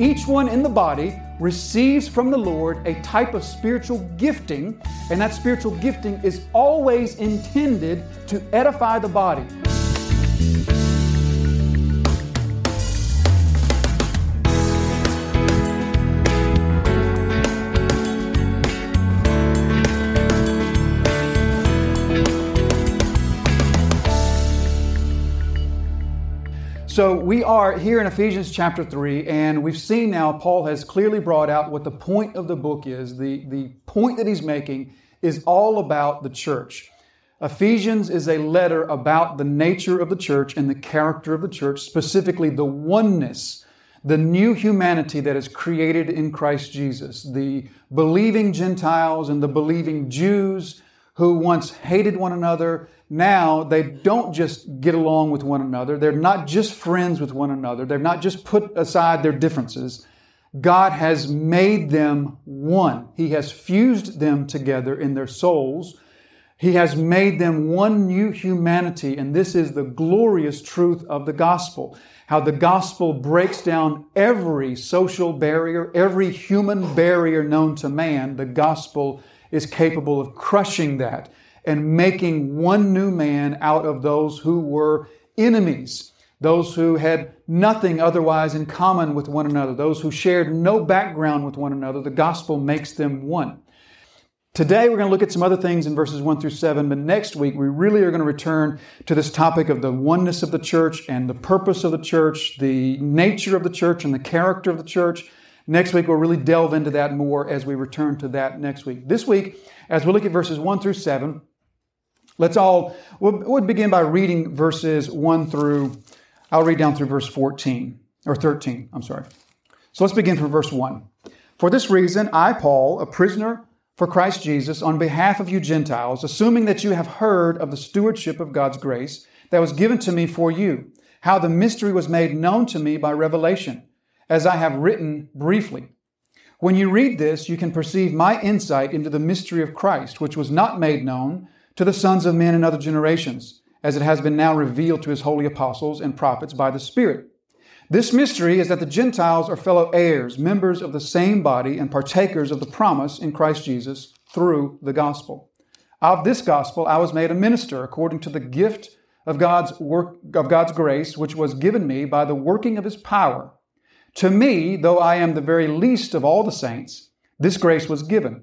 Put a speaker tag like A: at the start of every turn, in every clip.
A: Each one in the body receives from the Lord a type of spiritual gifting, and that spiritual gifting is always intended to edify the body. So we are here in Ephesians chapter 3, and we've seen now Paul has clearly brought out what the point of the book is. The, the point that he's making is all about the church. Ephesians is a letter about the nature of the church and the character of the church, specifically the oneness, the new humanity that is created in Christ Jesus. The believing Gentiles and the believing Jews who once hated one another now they don't just get along with one another. They're not just friends with one another. They're not just put aside their differences. God has made them one. He has fused them together in their souls. He has made them one new humanity, and this is the glorious truth of the gospel. How the gospel breaks down every social barrier, every human barrier known to man. The gospel is capable of crushing that and making one new man out of those who were enemies, those who had nothing otherwise in common with one another, those who shared no background with one another. The gospel makes them one. Today, we're going to look at some other things in verses 1 through 7, but next week, we really are going to return to this topic of the oneness of the church and the purpose of the church, the nature of the church and the character of the church. Next week, we'll really delve into that more as we return to that next week. This week, as we look at verses 1 through 7, Let's all, we'll, we'll begin by reading verses 1 through, I'll read down through verse 14, or 13, I'm sorry. So let's begin from verse 1. For this reason, I, Paul, a prisoner for Christ Jesus, on behalf of you Gentiles, assuming that you have heard of the stewardship of God's grace that was given to me for you, how the mystery was made known to me by revelation, as I have written briefly. When you read this, you can perceive my insight into the mystery of Christ, which was not made known to the sons of men in other generations, as it has been now revealed to his holy apostles and prophets by the Spirit. This mystery is that the Gentiles are fellow heirs, members of the same body, and partakers of the promise in Christ Jesus through the gospel. Of this gospel I was made a minister according to the gift of God's work of God's grace, which was given me by the working of his power. To me, though I am the very least of all the saints, this grace was given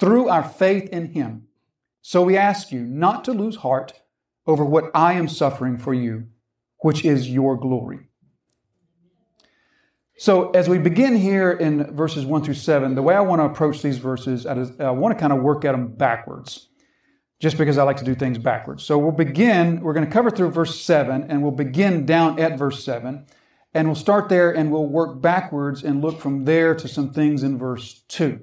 A: through our faith in Him. So we ask you not to lose heart over what I am suffering for you, which is your glory. So, as we begin here in verses 1 through 7, the way I want to approach these verses, I want to kind of work at them backwards, just because I like to do things backwards. So, we'll begin, we're going to cover through verse 7, and we'll begin down at verse 7, and we'll start there and we'll work backwards and look from there to some things in verse 2.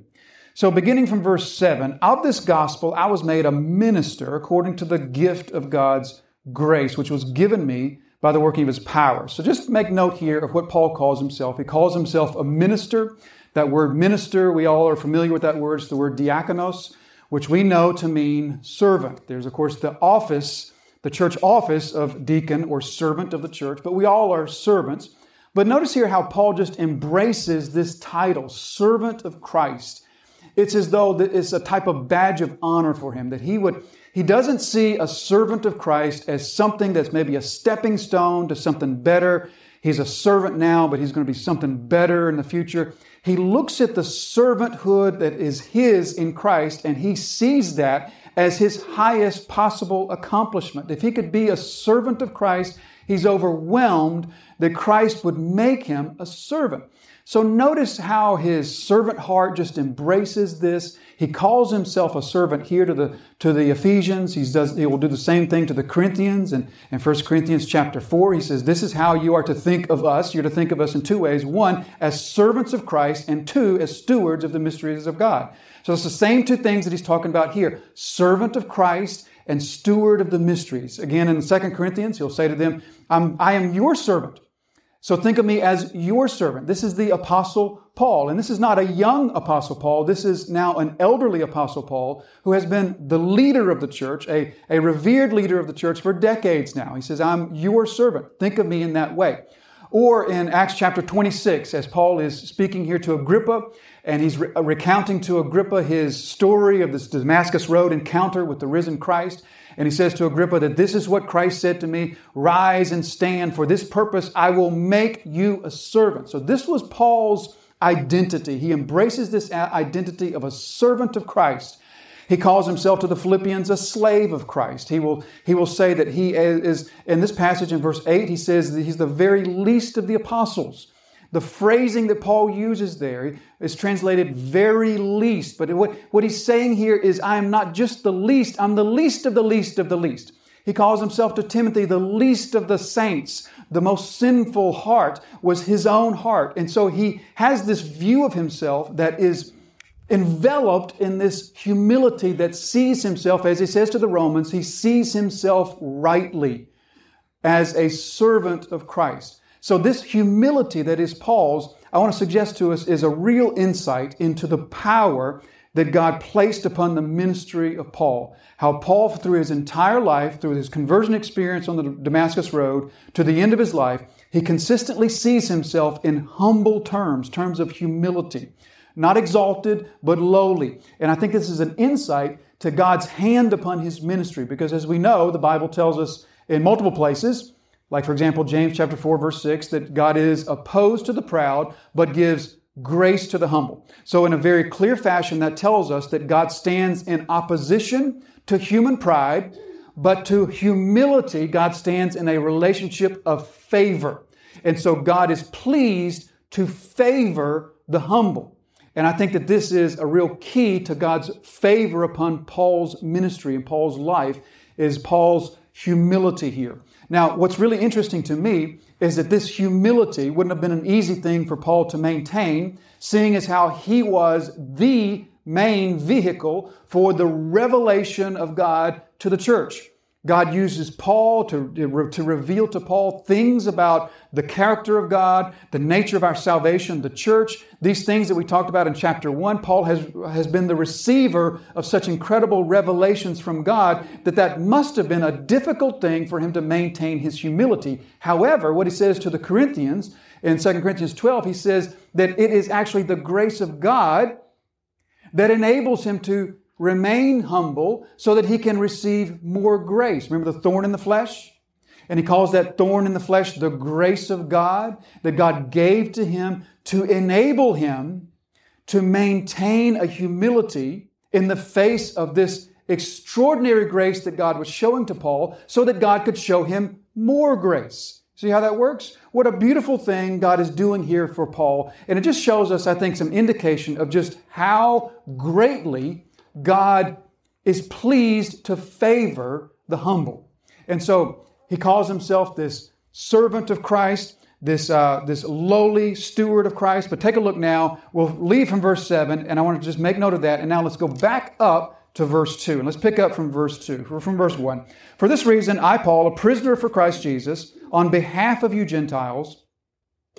A: So, beginning from verse 7, of this gospel I was made a minister according to the gift of God's grace, which was given me by the working of his power. So, just make note here of what Paul calls himself. He calls himself a minister. That word minister, we all are familiar with that word. It's the word diakonos, which we know to mean servant. There's, of course, the office, the church office of deacon or servant of the church, but we all are servants. But notice here how Paul just embraces this title, servant of Christ. It's as though it's a type of badge of honor for him that he would, he doesn't see a servant of Christ as something that's maybe a stepping stone to something better. He's a servant now, but he's going to be something better in the future. He looks at the servanthood that is his in Christ and he sees that as his highest possible accomplishment. If he could be a servant of Christ, He's overwhelmed that Christ would make him a servant. So notice how his servant heart just embraces this. He calls himself a servant here to the, to the Ephesians. He, does, he will do the same thing to the Corinthians. And in 1 Corinthians chapter 4, he says, This is how you are to think of us. You're to think of us in two ways. One, as servants of Christ, and two, as stewards of the mysteries of God. So it's the same two things that he's talking about here. Servant of Christ and steward of the mysteries. Again, in 2 Corinthians, he'll say to them, I am your servant so think of me as your servant. This is the apostle Paul. And this is not a young apostle Paul. This is now an elderly apostle Paul who has been the leader of the church, a, a revered leader of the church for decades now. He says, I'm your servant. Think of me in that way. Or in Acts chapter 26, as Paul is speaking here to Agrippa, and he's re- recounting to Agrippa his story of this Damascus Road encounter with the risen Christ. And he says to Agrippa that this is what Christ said to me rise and stand. For this purpose, I will make you a servant. So this was Paul's identity. He embraces this identity of a servant of Christ. He calls himself to the Philippians a slave of Christ. He will, he will say that he is, in this passage in verse 8, he says that he's the very least of the apostles. The phrasing that Paul uses there is translated very least. But what, what he's saying here is, I am not just the least, I'm the least of the least of the least. He calls himself to Timothy the least of the saints. The most sinful heart was his own heart. And so he has this view of himself that is enveloped in this humility that sees himself, as he says to the Romans, he sees himself rightly as a servant of Christ. So, this humility that is Paul's, I want to suggest to us, is a real insight into the power that God placed upon the ministry of Paul. How Paul, through his entire life, through his conversion experience on the Damascus Road, to the end of his life, he consistently sees himself in humble terms, terms of humility. Not exalted, but lowly. And I think this is an insight to God's hand upon his ministry, because as we know, the Bible tells us in multiple places like, for example, James chapter 4, verse 6, that God is opposed to the proud, but gives grace to the humble. So, in a very clear fashion, that tells us that God stands in opposition to human pride, but to humility, God stands in a relationship of favor. And so, God is pleased to favor the humble. And I think that this is a real key to God's favor upon Paul's ministry and Paul's life is Paul's humility here. Now, what's really interesting to me is that this humility wouldn't have been an easy thing for Paul to maintain, seeing as how he was the main vehicle for the revelation of God to the church. God uses Paul to, to reveal to Paul things about the character of God, the nature of our salvation, the church, these things that we talked about in chapter one. Paul has, has been the receiver of such incredible revelations from God that that must have been a difficult thing for him to maintain his humility. However, what he says to the Corinthians in 2 Corinthians 12, he says that it is actually the grace of God that enables him to remain humble so that he can receive more grace. Remember the thorn in the flesh? And he calls that thorn in the flesh the grace of God that God gave to him to enable him to maintain a humility in the face of this extraordinary grace that God was showing to Paul so that God could show him more grace. See how that works? What a beautiful thing God is doing here for Paul. And it just shows us, I think, some indication of just how greatly God is pleased to favor the humble. And so he calls himself this servant of Christ, this, uh, this lowly steward of Christ. But take a look now. We'll leave from verse 7, and I want to just make note of that. And now let's go back up to verse 2. And let's pick up from verse 2, from verse 1. For this reason, I, Paul, a prisoner for Christ Jesus, on behalf of you Gentiles,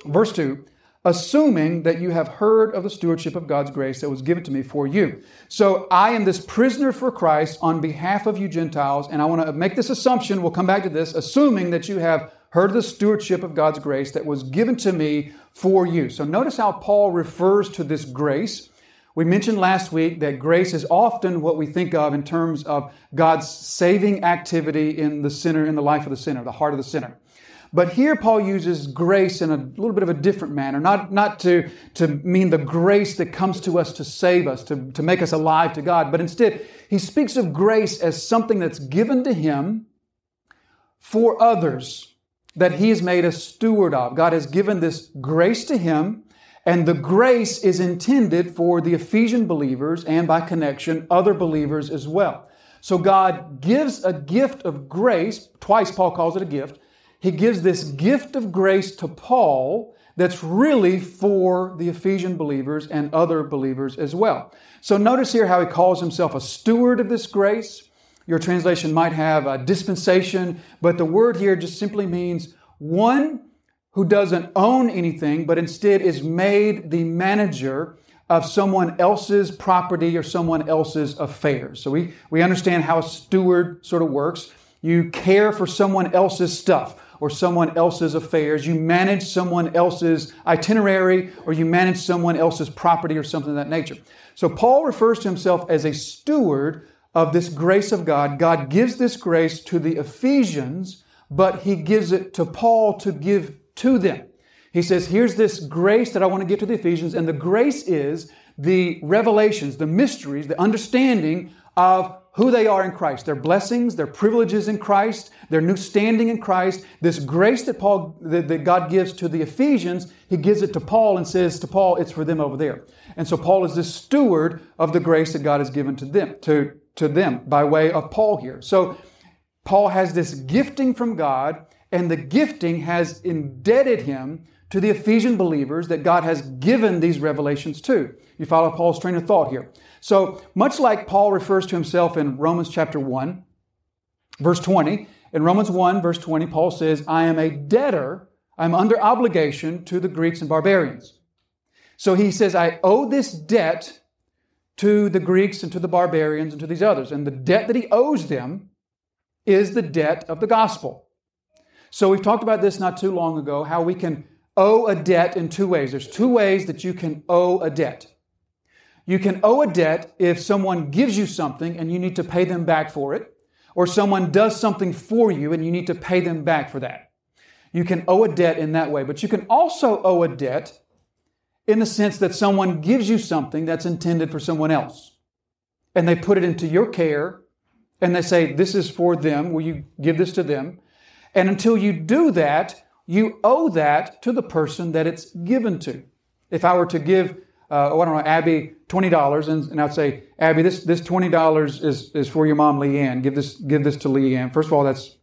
A: verse 2, assuming that you have heard of the stewardship of God's grace that was given to me for you. So I am this prisoner for Christ on behalf of you Gentiles, and I want to make this assumption, we'll come back to this, assuming that you have heard of the stewardship of God's grace that was given to me for you. So notice how Paul refers to this grace. We mentioned last week that grace is often what we think of in terms of God's saving activity in the sinner, in the life of the sinner, the heart of the sinner. But here Paul uses grace in a little bit of a different manner, not, not to, to mean the grace that comes to us to save us, to, to make us alive to God, but instead he speaks of grace as something that's given to him for others. that he is made a steward of. God has given this grace to him, and the grace is intended for the Ephesian believers and by connection, other believers as well. So God gives a gift of grace. Twice Paul calls it a gift. He gives this gift of grace to Paul that's really for the Ephesian believers and other believers as well. So notice here how he calls himself a steward of this grace. Your translation might have a dispensation, but the word here just simply means one who doesn't own anything, but instead is made the manager of someone else's property or someone else's affairs. So we, we understand how a steward sort of works. You care for someone else's stuff or someone else's affairs. You manage someone else's itinerary or you manage someone else's property or something of that nature. So Paul refers to himself as a steward of this grace of God. God gives this grace to the Ephesians, but he gives it to Paul to give to them. He says, here's this grace that I want to give to the Ephesians, and the grace is the revelations, the mysteries, the understanding of who they are in Christ, their blessings, their privileges in Christ, their new standing in Christ, this grace that Paul, that, that, God gives to the Ephesians, he gives it to Paul and says to Paul, it's for them over there. And so Paul is the steward of the grace that God has given to them, to, to them by way of Paul here. So Paul has this gifting from God, and the gifting has indebted him to the Ephesian believers that God has given these revelations to. You follow Paul's train of thought here. So, much like Paul refers to himself in Romans chapter 1, verse 20, in Romans 1, verse 20, Paul says, I am a debtor, I'm under obligation to the Greeks and barbarians. So he says, I owe this debt to the Greeks and to the barbarians and to these others. And the debt that he owes them is the debt of the gospel. So we've talked about this not too long ago, how we can owe a debt in two ways. There's two ways that you can owe a debt. You can owe a debt if someone gives you something and you need to pay them back for it, or someone does something for you and you need to pay them back for that. You can owe a debt in that way, but you can also owe a debt in the sense that someone gives you something that's intended for someone else. And they put it into your care and they say, This is for them. Will you give this to them? And until you do that, you owe that to the person that it's given to. If I were to give uh, oh, I don't know, Abby, twenty dollars, and, and I'd say, Abby, this this twenty dollars is is for your mom, Leanne. Give this give this to Leanne. First of all, that's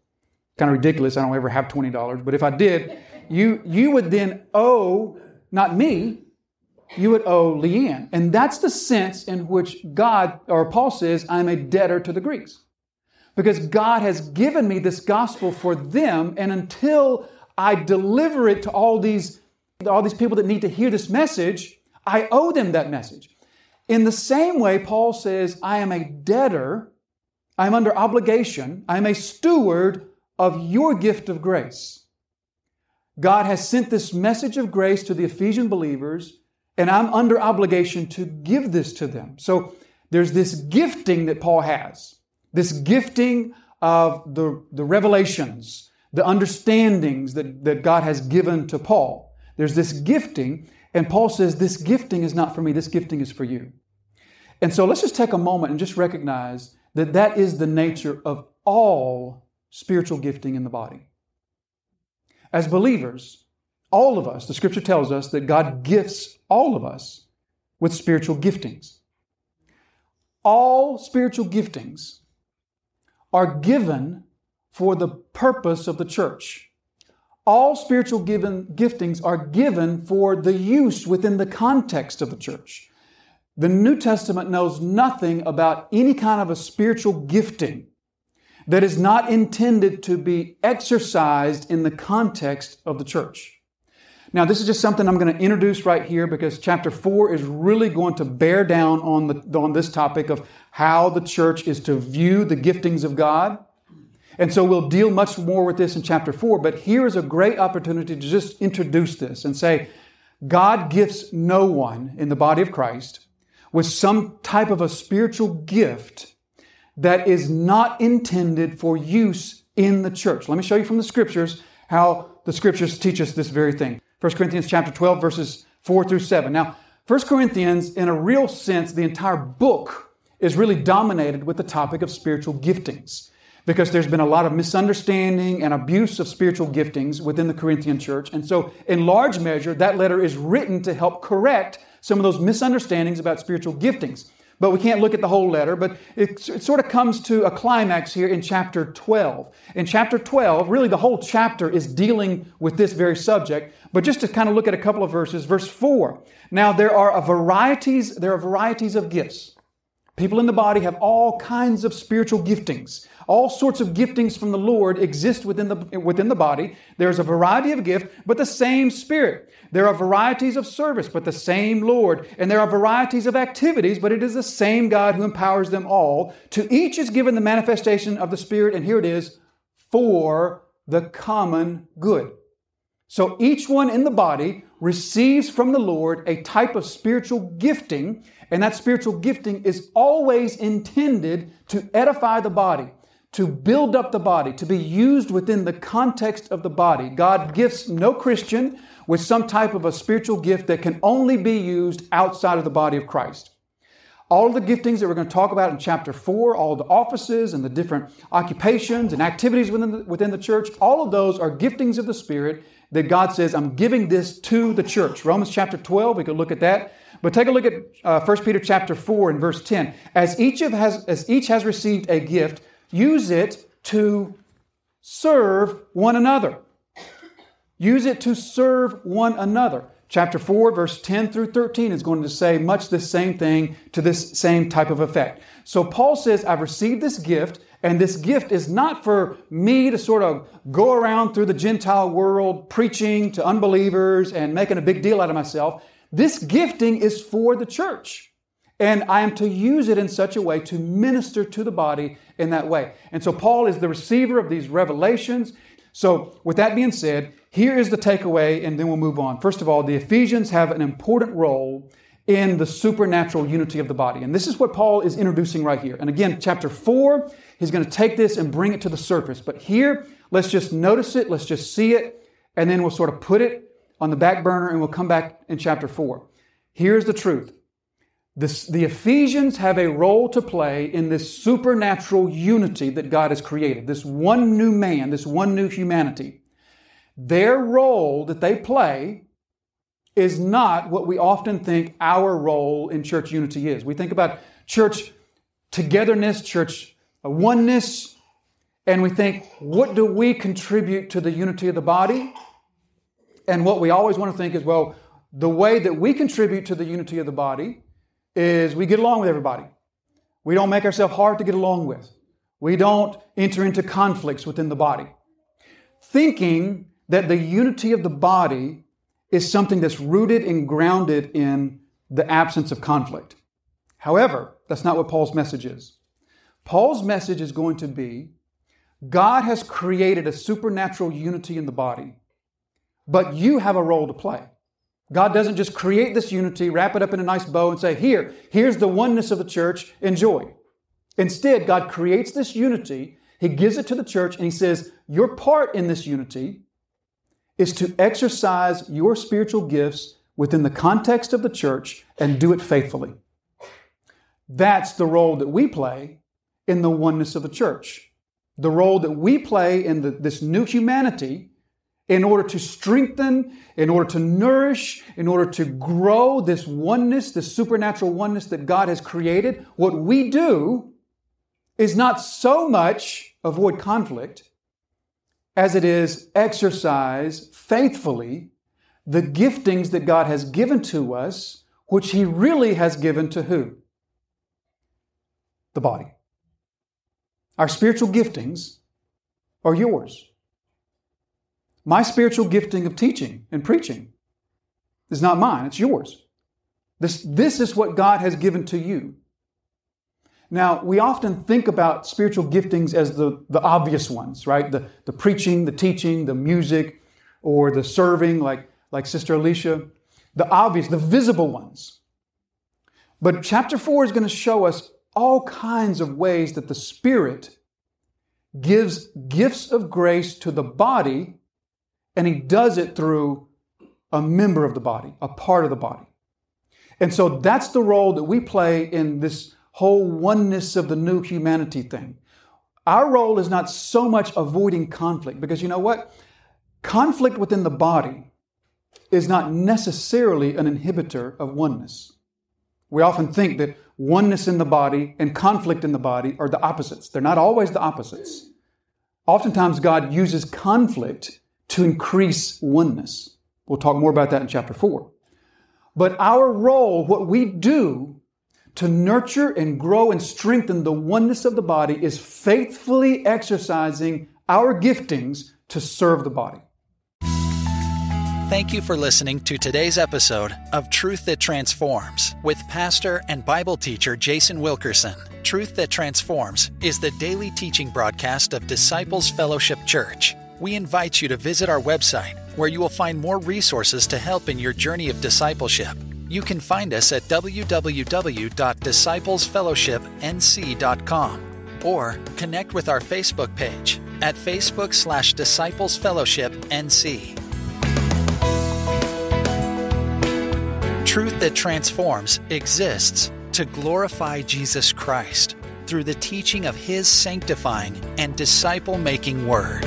A: kind of ridiculous. I don't ever have twenty dollars, but if I did, you you would then owe not me, you would owe Leanne, and that's the sense in which God or Paul says, I'm a debtor to the Greeks, because God has given me this gospel for them, and until I deliver it to all these all these people that need to hear this message I owe them that message. In the same way, Paul says, I am a debtor, I'm under obligation, I'm a steward of your gift of grace. God has sent this message of grace to the Ephesian believers, and I'm under obligation to give this to them. So there's this gifting that Paul has, this gifting of the, the revelations, the understandings that, that God has given to Paul. There's this gifting, and Paul says, This gifting is not for me, this gifting is for you. And so let's just take a moment and just recognize that that is the nature of all spiritual gifting in the body. As believers, all of us, the scripture tells us that God gifts all of us with spiritual giftings. All spiritual giftings are given for the purpose of the church all spiritual given, giftings are given for the use within the context of the church. The New Testament knows nothing about any kind of a spiritual gifting that is not intended to be exercised in the context of the church. Now, this is just something I'm going to introduce right here because chapter 4 is really going to bear down on, the, on this topic of how the church is to view the giftings of God and so we'll deal much more with this in chapter four, but here is a great opportunity to just introduce this and say, God gifts no one in the body of Christ with some type of a spiritual gift that is not intended for use in the church. Let me show you from the scriptures how the scriptures teach us this very thing. 1 Corinthians chapter 12 verses 4 through 7. Now, 1 Corinthians in a real sense, the entire book is really dominated with the topic of spiritual giftings because there's been a lot of misunderstanding and abuse of spiritual giftings within the Corinthian church. And so, in large measure, that letter is written to help correct some of those misunderstandings about spiritual giftings. But we can't look at the whole letter, but it, it, sort of comes to a climax here in chapter 12. In chapter 12, really the whole chapter is dealing with this very subject, but just to kind of look at a couple of verses, verse 4. Now there are varieties, there are varieties of gifts. People in the body have all kinds of spiritual giftings. All sorts of giftings from the Lord exist within the, within the body. There's a variety of gift, but the same Spirit. There are varieties of service, but the same Lord. And there are varieties of activities, but it is the same God who empowers them all. To each is given the manifestation of the Spirit, and here it is, for the common good. So each one in the body receives from the Lord a type of spiritual gifting, and that spiritual gifting is always intended to edify the body to build up the body, to be used within the context of the body. God gifts no Christian with some type of a spiritual gift that can only be used outside of the body of Christ. All the giftings that we're going to talk about in chapter 4, all the offices and the different occupations and activities within the, within the church, all of those are giftings of the Spirit that God says, I'm giving this to the church. Romans chapter 12, we could look at that. But take a look at uh, 1 Peter chapter 4 and verse 10. As each, of has, as each has received a gift, use it to serve one another. Use it to serve one another. Chapter 4, verse 10 through 13 is going to say much the same thing to this same type of effect. So Paul says, I've received this gift, and this gift is not for me to sort of go around through the Gentile world preaching to unbelievers and making a big deal out of myself. This gifting is for the church. And I am to use it in such a way to minister to the body in that way. And so Paul is the receiver of these revelations. So, with that being said, here is the takeaway, and then we'll move on. First of all, the Ephesians have an important role in the supernatural unity of the body. And this is what Paul is introducing right here. And again, chapter 4, he's going to take this and bring it to the surface. But here, let's just notice it, let's just see it, and then we'll sort of put it on the back burner and we'll come back in chapter 4. Here's the truth the Ephesians have a role to play in this supernatural unity that God has created, this one new man, this one new humanity. Their role that they play is not what we often think our role in church unity is. We think about church togetherness, church oneness, and we think, what do we contribute to the unity of the body? And what we always want to think is, well, the way that we contribute to the unity of the body is we get along with everybody. We don't make ourselves hard to get along with. We don't enter into conflicts within the body. Thinking that the unity of the body is something that's rooted and grounded in the absence of conflict. However, that's not what Paul's message is. Paul's message is going to be God has created a supernatural unity in the body, but you have a role to play. God doesn't just create this unity, wrap it up in a nice bow, and say, Here, here's the oneness of the church, enjoy. Instead, God creates this unity, He gives it to the church, and He says, Your part in this unity is to exercise your spiritual gifts within the context of the church and do it faithfully. That's the role that we play in the oneness of the church. The role that we play in the, this new humanity in order to strengthen, in order to nourish, in order to grow this oneness, this supernatural oneness that God has created, what we do is not so much avoid conflict as it is exercise faithfully the giftings that God has given to us, which He really has given to who? The body. Our spiritual giftings are yours. My spiritual gifting of teaching and preaching is not mine, it's yours. This, this is what God has given to you. Now, we often think about spiritual giftings as the, the obvious ones, right? The, the preaching, the teaching, the music, or the serving, like, like Sister Alicia. The obvious, the visible ones. But chapter 4 is going to show us all kinds of ways that the Spirit gives gifts of grace to the body and he does it through a member of the body, a part of the body. And so that's the role that we play in this whole oneness of the new humanity thing. Our role is not so much avoiding conflict because you know what? Conflict within the body is not necessarily an inhibitor of oneness. We often think that oneness in the body and conflict in the body are the opposites. They're not always the opposites. Oftentimes, God uses conflict to increase oneness. We'll talk more about that in chapter 4. But our role, what we do to nurture and grow and strengthen the oneness of the body, is faithfully exercising our giftings to serve the body.
B: Thank you for listening to today's episode of Truth That Transforms with pastor and Bible teacher Jason Wilkerson. Truth That Transforms is the daily teaching broadcast of Disciples Fellowship Church. We invite you to visit our website where you will find more resources to help in your journey of discipleship. You can find us at www.disciplesfellowshipnc.com or connect with our Facebook page at Facebook slash Disciples Fellowship NC. Truth that transforms exists to glorify Jesus Christ through the teaching of His sanctifying and disciple making Word.